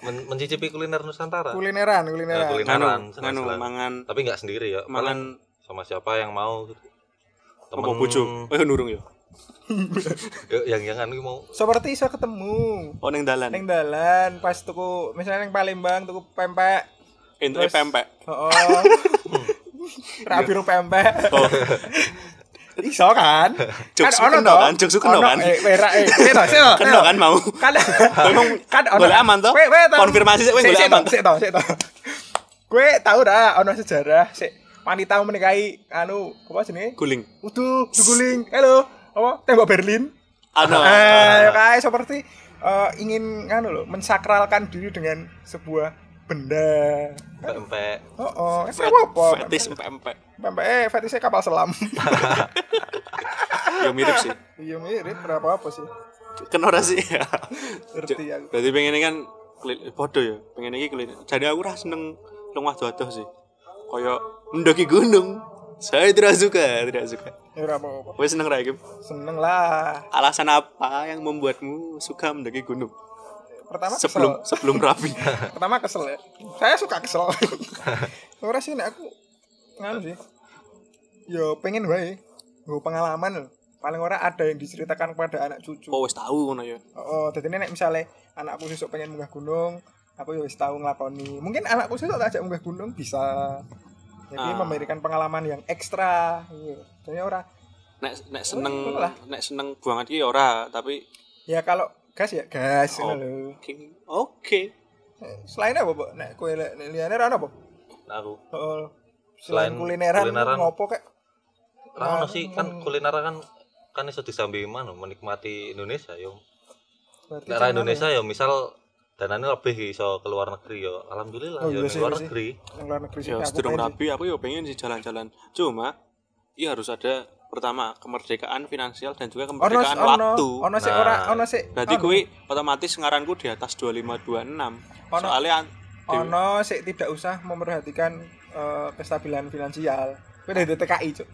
men- mencicipi kuliner Nusantara? Kulineran Ya, kulineran kulineran Nganu, jalan-jalan. nganu, mangan. Tapi nggak sendiri ya mangan. paling sama siapa yang mau gitu. apa bojo? Oh nurung ya. [laughs] Yo, yang yang anu mau. Seperti iso ketemu. Oh ning dalan. neng dalan pas tuku misalnya neng Palembang tuku pempek. Terus- pempek. oh [laughs] rabi ru pempek. Oh, [laughs] iso kan Jokes ono kena toh. kan, kena Ono, kan. eh perak eh [laughs] sik sik kan mau. kan [laughs] Memang kan aman toh? Kowe- kowe tau- Konfirmasi sik golek sik aman. Sik toh, sik toh. Kowe tau dah ono sejarah sik wanita menikahi anu apa jenenge? Guling. Udu, duguling. Halo. Apa? Tembok Berlin. Anu. Eh, kayak seperti eh, ingin anu loh, mensakralkan diri dengan sebuah benda. pempek Oh, oh, eh, apa? Fetis pempek. Pempek eh fetisnya kapal selam. [laughs] Yo mirip sih. Iya mirip berapa apa sih? Kena ora sih. Ngerti aku. Berarti pengen ini kan podo ya. Pengen iki kuliner. Jadi aku ora seneng lunga dodo sih. Kayak mendaki gunung. Saya tidak suka, tidak suka. Ya berapa apa. Kowe seneng ra? Seneng lah. Alasan apa yang membuatmu suka mendaki gunung? Pertama Sebelum kesel. sebelum rapi. [laughs] Pertama kesel ya. Saya suka kesel. [laughs] Ora sih aku nganu sih. Yo pengen wae. Gue pengalaman. Paling ora ada yang diceritakan kepada anak cucu. Oh wis tahu ngono ya. Oh, jadi nek misalnya anakku sesuk pengen munggah gunung, aku ya wis tahu nglakoni. Mungkin anakku sesuk tak ajak munggah gunung bisa. Jadi Ah. memberikan pengalaman yang ekstra. Iya. Jadi ora Nek nek seneng Oh, lah. nek seneng buangan iki ora, tapi ya kalau gas ya gas Oh. lho. oke. Oke. Eh, Selain apa, Mbok? Nek kowe nek liyane ra ono apa? aku Heeh. Selain, Selain kulineran, kulineran. ngopo kek? Ra ono sih kan kuliner kan kan iso disambi mana menikmati Indonesia yo. Berarti Nek Indonesia yo misal danane lebih iso ke luar negeri yo. Alhamdulillah Oh, yo iya luar iya negeri. luar negeri sih Ya aku sedurung rapi aku ya pengen sih jalan-jalan. Cuma iya harus ada pertama kemerdekaan finansial dan juga Ono kemerdekaan ono waktu. ono sih Nah. ora ono. Berarti ono. kuwi otomatis ngaranku di atas 25 26. Ono- Soalnya ono sih tidak usah memperhatikan eh, kestabilan finansial. Kowe dari TKI, Cuk.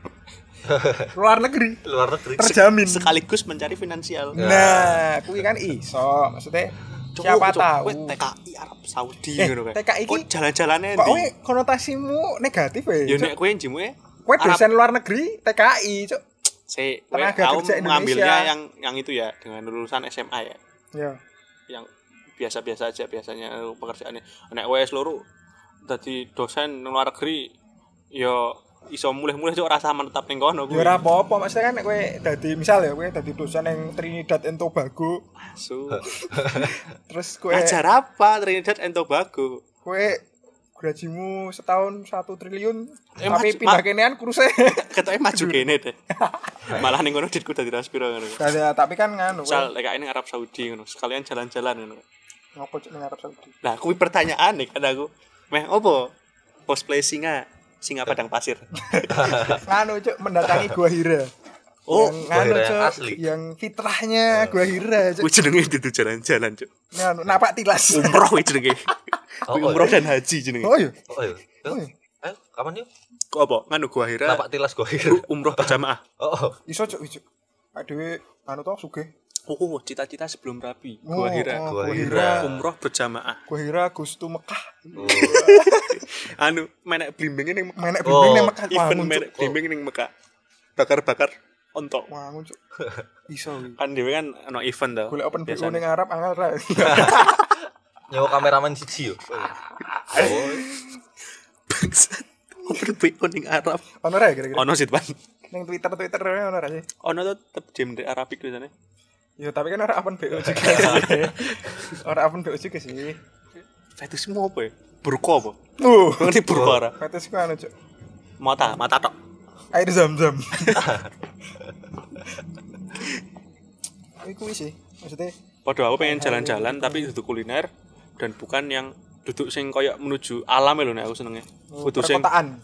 [laughs] luar negeri Luar negeri. terjamin. sekaligus mencari finansial. Nah, kuwi kan iso. Maksudnya Cuk, siapa cuk, tahu. kowe TKI Arab Saudi Eh, ngono kae. TKI Kok ki- jalan-jalannya Kok kowe konotasimu negatif ya? Ya nek kowe njimu e Kowe dosen luar negeri TKI, Cuk. kowe Tenaga aku kerja Indonesia. yang yang itu ya dengan lulusan SMA ya. Ya. yang biasa-biasa aja biasanya eh, pekerjaannya nek wes loro dadi dosen nang luar negeri ya iso mulih-mulih cok rasa menetap ning kono Ya ora apa-apa, maksudnya kan nek kowe dadi misal ya kowe dadi dosen yang Trinidad and Tobago, Asu. [laughs] terus kowe Ajar apa Trinidad and Tobago? kowe gajimu setahun satu triliun Eh, tapi maju- pindah ma- kenean kurusnya [laughs] Ketoknya maju kene deh. [laughs] Malah ning ngono ditku dadi raspiro ngono. Tapi kan nganu Misal lek ini Arab Saudi ngono, sekalian jalan-jalan ngono. ngopo cek Arab Saudi Nah, kuwi pertanyaan nih kan aku. Meh opo? Cosplay singa, singa padang pasir. [laughs] nganu cek mendatangi gua Hira Oh, yang Gua nganu Hira yang cek asli. yang fitrahnya gua Hira cek kuwi jenenge itu jalan-jalan, Cuk. nganu napak tilas Umroh kuwi jenenge. [laughs] Oh, oh, umroh dan haji jenenge. oh iya Oh iya. Oh, iya. Ayo, kapan yuk? Kok apa? Nganu gua Hira Napak tilas gue. umroh berjamaah. [laughs] Oh, oh. iso cek cek adewe anu to sugih Oh, cita-cita sebelum rapi. Oh, Gua Hira. oh, Gua Hira. Umroh berjamaah. gua Hira Gustu Mekah Oh. [laughs] Anu, menek blimbing ning Mekah. menek Oh, bimbing ning Mekah Event Cuk. menek blimbing ning Mekah. Bakar-bakar ontok. wangun cuk [laughs] iso. Kan dhewe kan ono event to. golek open BO Biasanya. ning Arab angel ra [laughs] Nyewa kameramen siji yo. Oh. Bangsat. Open BO ning Arab. ono ra ya kira-kira Ono sih, Pan. ning Twitter Twitter ono ra sih Ono tuh tetep jam di Arabik Ya tapi kan orang open BO [laughs] juga sih. Orang open BO juga sih. Fetishmu apa ya? Burko apa? Uh, Ngerti burko ora? ku anu cuk. Mata, mata tok. Air zam-zam. [laughs] Iku sih, maksudnya Padahal aku pengen jalan-jalan tapi duduk kuliner dan bukan yang duduk sing koyo menuju alam lho nek aku senenge. oh, Kudu sing perkotaan,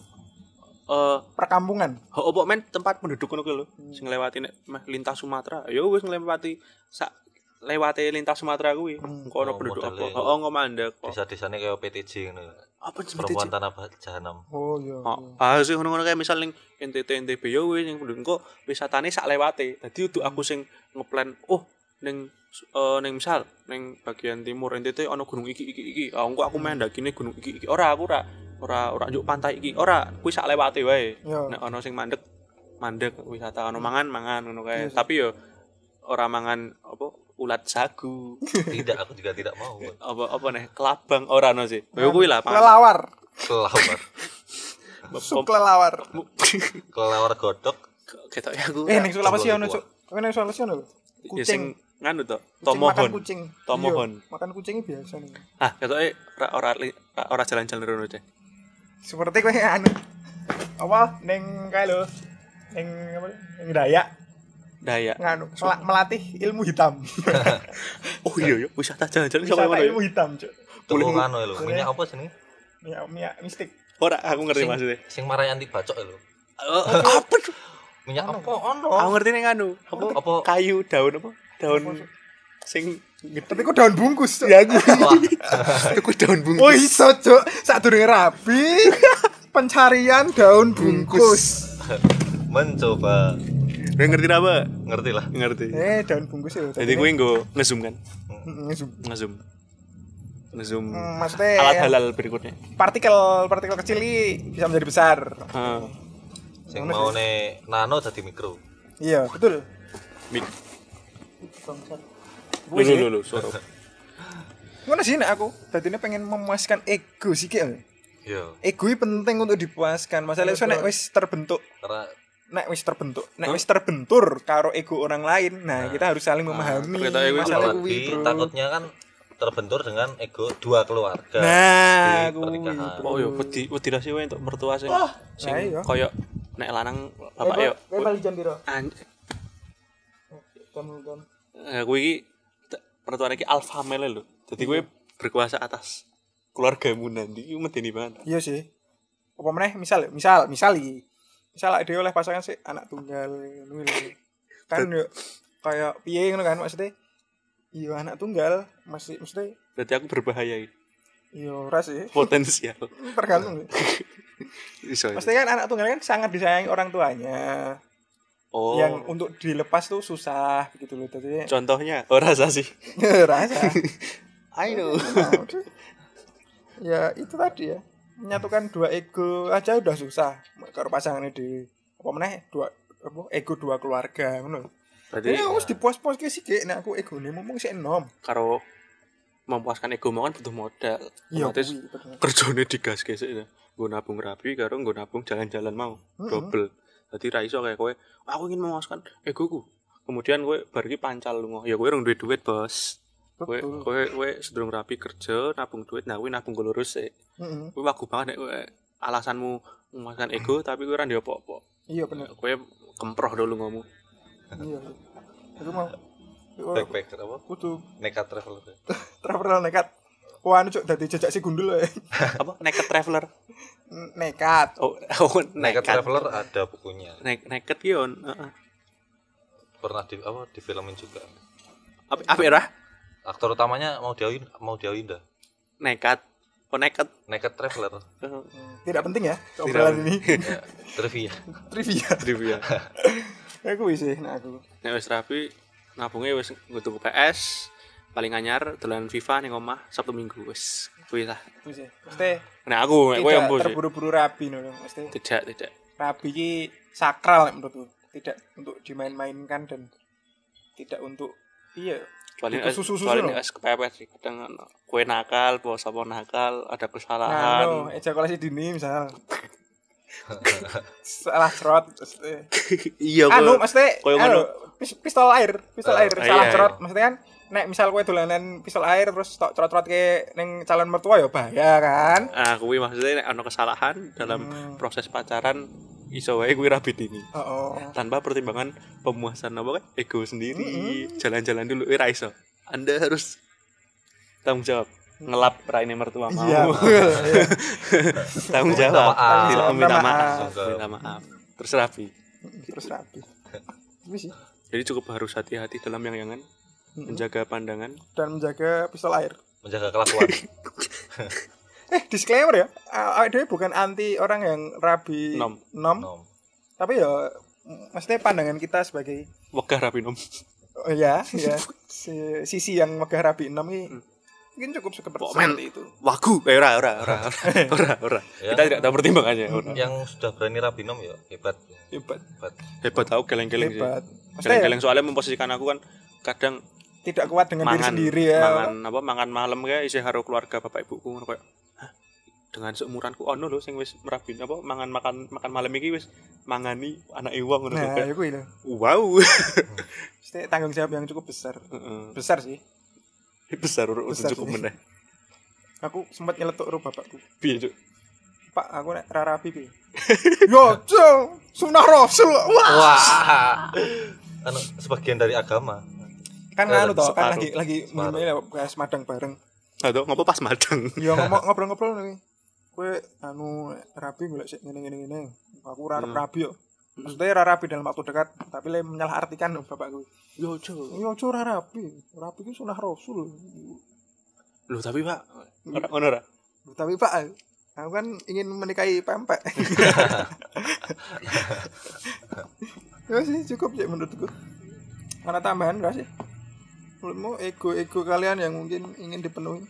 eh perkampungan. ho opo men tempat penduduk ngono kuwi lho. Sing lewati nek meh lintas Sumatera. Ya wis nglewati sak lewati lintas Sumatera kuwi. Engko ono Oh, penduduk apa? Heeh, engko mandek. kok. Desa-desane kayak PTJ ngono. Apa jenenge? Perempuan tanah jahanam. Oh iya. Oh, ah sih ngono-ngono kayak misal ning NTT NTB ya wis ning penduduk engko wisatane sak lewate. Dadi udah aku sing ngeplan, oh ning eh ning misal ning bagian timur NTT ono gunung iki iki iki. Ah engko aku main ndakine gunung iki iki. Ora aku ora ora ora njuk pantai iki. Ora, kuwi sak lewate wae. Iya. Nek ono sing mandek mandek wisata ono mangan mangan ngono kae. Iya sih. Tapi yo ora mangan apa ulat sagu. [laughs] Tidak, aku juga tidak mau. apa apa nih kelabang ora ono sih. Ya kuwi lah. Kelelawar, Kelawar. [laughs] sup kelelawar. [laughs] Kelawar godok. Ketok ya aku. Eh ning Sulawesi ono cuk. Kowe ning Sulawesi ono. Ya Kucing. nganu to, Kucing tomohon. makan kucing. Tomohon. Iya, makan kucingnya biasa nih. Ah, ketoke ora ora- ora jalan-jalan rono cek. Seperti kowe [laughs] anu apa ning kae lho. Ning apa? Ning Dayak Dayak. nganu mela- melatih ilmu hitam. [laughs] Oh iya ya, wisata jalan-jalan sama Wisata ilmu ya. hitam, Cuk. Tunggu ngono lho. Minyak apa sini? Minyak minyak mistik. Ora, aku ngerti Sing- maksudnya. Sing marai anti bacok lho. Eh, apa? tuh? Minyak apa ono? Aku ngerti ning anu. Apa? Apa? Kayu, daun apa? Daun sing Tapi kok daun bungkus, ya aku. [laughs] Wah, [laughs] Aku daun bungkus. Oh iso cuk, saat durung rapi [laughs] pencarian daun bungkus. mencoba Kowe ngerti apa? ngerti lah. Ngerti. Eh daun bungkus ya. Jadi kowe nggo ngezoom kan? Zoom. Ngezoom. Ngezoom Hmm, maksudnya alat halal berikutnya. partikel partikel kecil ini bisa menjadi besar. Heeh. Sing mau nano jadi mikro. Iya betul. Mik. Lu lu lu, suara. Ngono sih nek aku. Tadi pengen memuaskan ego sih kayak. Iya. Ego ini penting untuk dipuaskan. Masalah itu nek wis terbentuk Karena nek wis terbentuk, nek wis terbentur karo ego orang lain. Nah, kita harus saling memahami ego itu masalah kuwi, Bro. takutnya kan terbentur dengan ego dua keluarga Nah, di kuwi, pernikahan. Oh iya, wedi wedi ra sih wae untuk mertua sing sing nah iya. koyo nek lanang bapak yo. Kowe bali jam piro? Anj Kamu kan. eh, kowe mertua iki alpha male lho. Dadi kowe berkuasa atas keluargamu nanti iku medeni banget. Iya sih. Apa meneh misal misal misal iki. Misal ada oleh pasangan sih anak tunggal ngono. Kan yo kayak piye ngono kan maksudnya. Iya anak tunggal masih mesti Berarti aku berbahaya iki. iya ora sih. Potensial. [laughs] Tergantung. [laughs] Iso. iso. Maksudnya kan anak tunggal kan sangat disayangi orang tuanya. Oh. Yang untuk dilepas tuh susah gitu loh. Jadi contohnya oh rasa sih. [laughs] rasa. [laughs] I know. [laughs] Ya itu tadi ya menyatukan dua ego aja udah susah kalau pasangannya di apa meneh dua apa ego dua keluarga ngono Berarti ya harus dipuas-puas sih kayak nah aku ego nih ngomong sih enom karo memuaskan ego mau kan butuh modal. iya kerjane digas gesek ya. Gue nabung rapi karo gue nabung jalan-jalan mau double. Jadi ra iso kayak kowe, aku ingin memuaskan egoku. Kemudian kowe bar iki pancal lunga. Ya kowe rong duwe duit, Bos. kowe kowe kowe sedurung rapi kerja nabung duit nah kuwi nabung go lurus sik Heeh. kowe wagu banget nek kowe alasanmu memuaskan ego tapi kowe ora ndek apa-apa Iya bener. kowe kemproh dulu ngomong Iya. Aku mau Iku backpacker apa kudu nekat traveler [laughs] travel nekat. Wah, anu cuk dadi jejak si gundul ya. [laughs] apa? Naked traveler? Nekat. oh [laughs] oh nekat. Naked traveler ada bukunya. Nek- naked ki on heeh. Pernah di apa di filmin juga. Apa apa ya aktor utamanya mau diawin mau diawin dah. Nekat. Oh naked nekat traveler. Heeh. Tidak penting ya obrolan ini. [laughs] ya, trivia. Trivia. trivia. Aku sih nah aku. nek wis rapi nabungnya wis nggo PS paling anyar dolan FIFA ning omah Sabtu Minggu wis kuwi lah Wis. Mesti nek aku nek kowe sih terburu-buru rapi no. Mesti tidak tidak rapi ki sakral nek menurutku. Tidak untuk dimain-mainkan dan tidak untuk iya Kecuali susu-susu kecuali no. es kepepet sih kadang kue nakal bawa sapa nakal ada Nah, kesalahan no, ejakulasi dini misal. [laughs] Salah cerot [laughs] iya Anu mesti anu, pistol air, pistol Eh, air iya, salah iya. cerot mesti kan nek misal kowe dolanan pistol air terus tok cerot-cerot ke ning calon mertua ya bahaya kan. ah kuwi maksudnya nek ono kesalahan dalam Hmm. proses pacaran iso wae kuwi rabi dini Oh, oh. tanpa pertimbangan pemuasan apa kan ego sendiri. Jalan-jalan dulu. Eh ra iso. Anda harus tanggung jawab. Ngelap raine mertua mau. Iya, [laughs] iya. tanggung Minta jawab. maaf. tidak Minta maaf. maaf. Minta maaf. Terus rapi. Terus rapi. Jadi cukup harus hati-hati dalam yang yangan menjaga pandangan Dan menjaga pistol air. menjaga kelakuan [laughs] Eh, disclaimer ya. a- Awake dhewe bukan anti orang yang rabi Nom. nom, nom tapi ya maksudnya pandangan kita sebagai wegah rapi nom oh ya, ya si- sisi yang megah rabi nom ini Hmm. mungkin cukup seperti, seperti itu. wagu eh ora ora ora ora [laughs] ora Ya. kita tidak tahu pertimbangannya ora yang sudah berani rapi nom ya hebat Hebat. hebat hebat tahu geleng-geleng sih Hebat. Maksudnya ya, geleng-geleng soalnya memposisikan aku kan kadang tidak kuat dengan diri mangan sendiri ya. mangan apa mangan malam kayak isi karo keluarga bapak ibuku ngono kayak "Hah, dengan seumuranku ono lho sing wis merabi apa mangan makan makan malam iki wis mangani anak wong ngono Nah, kayak itu. wow [laughs] tanggung jawab yang cukup besar. Heeh. Besar sih. besar urut Besar cukup meneh [laughs] Aku sempat nyeletuk ro bapakku. piye cuk Pak, aku nek ra rabi piye? [laughs] Yo, Cuk, sunah rasul. Wah. wah anu sebagian dari agama Kan Eh, anu toh, kan lagi lagi ngene lho, guys madang bareng. aduh ngopo pas madang Ya ngomong [laughs] ngobrol-ngobrol nih. Kowe anu nek rabi golek sik ngene-ngene ngene. Aku ra Hmm. rabi yo. Maksudnya ra rabi dalam waktu dekat, tapi le menyalahartikan lho bapakku. yo cuk Yo, Cuk, ra rabi. Rabi ku sunah rasul. lho tapi pak ora ngono ora Tapi Pak, aku kan ingin menikahi pempek. [laughs] ya sih cukup sih menurutku. Mana tambahan enggak sih? Menurutmu ego-ego kalian yang mungkin ingin dipenuhi?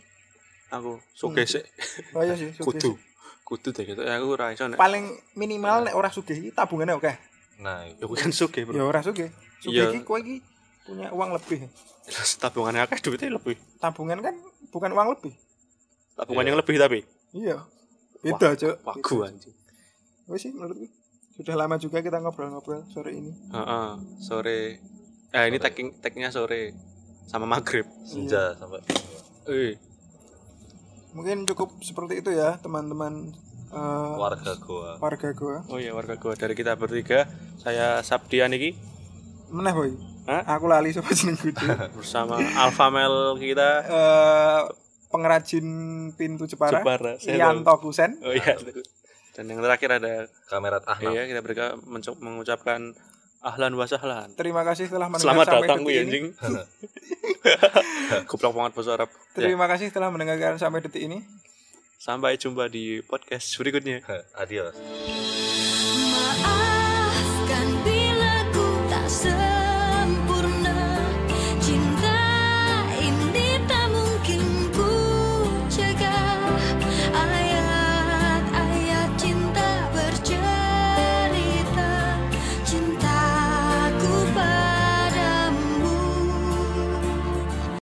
aku sugih sik Oh iya sih, sugih kudu sih. kudu deh gitu aku ora iso nek Paling minimal nek ora sugih iki tabungannya oke. nah yo kuwi kan sugih Ya bro ora sugih. Sugih Iya. iki kowe iki punya uang lebih. Tabungannya akeh duitnya lebih Tabungan kan bukan uang lebih. tabungan Iya. yang lebih tapi Iya. Beda, Cuk. wagu anjing Wes sih menurutku. Sudah lama juga kita ngobrol-ngobrol sore ini. Heeh, sore. Eh ini tagging tagnya sore sama maghrib. senja sampai Eh, Mungkin cukup seperti itu ya, teman-teman eh, warga goa warga gua. oh iya warga gua dari kita bertiga, saya Sabdian iki Meneh boy. Hah? Aku lali sapa jeneng [laughs] bersama Alpha Male kita Eh pengrajin pintu Jepara. Jepara. Yanto Kusen. Oh iya. Dan yang terakhir ada kamera Ahnaf iya kita bertiga menco- mengucapkan ahlan wa sahlan. Terima kasih telah mendengar Selamat sampai datang detik gue ini. anjing. [laughs] Goblok banget bahasa Arab. Ya, Terima kasih telah mendengarkan sampai detik ini. sampai jumpa di podcast berikutnya. [laughs] adios Maaf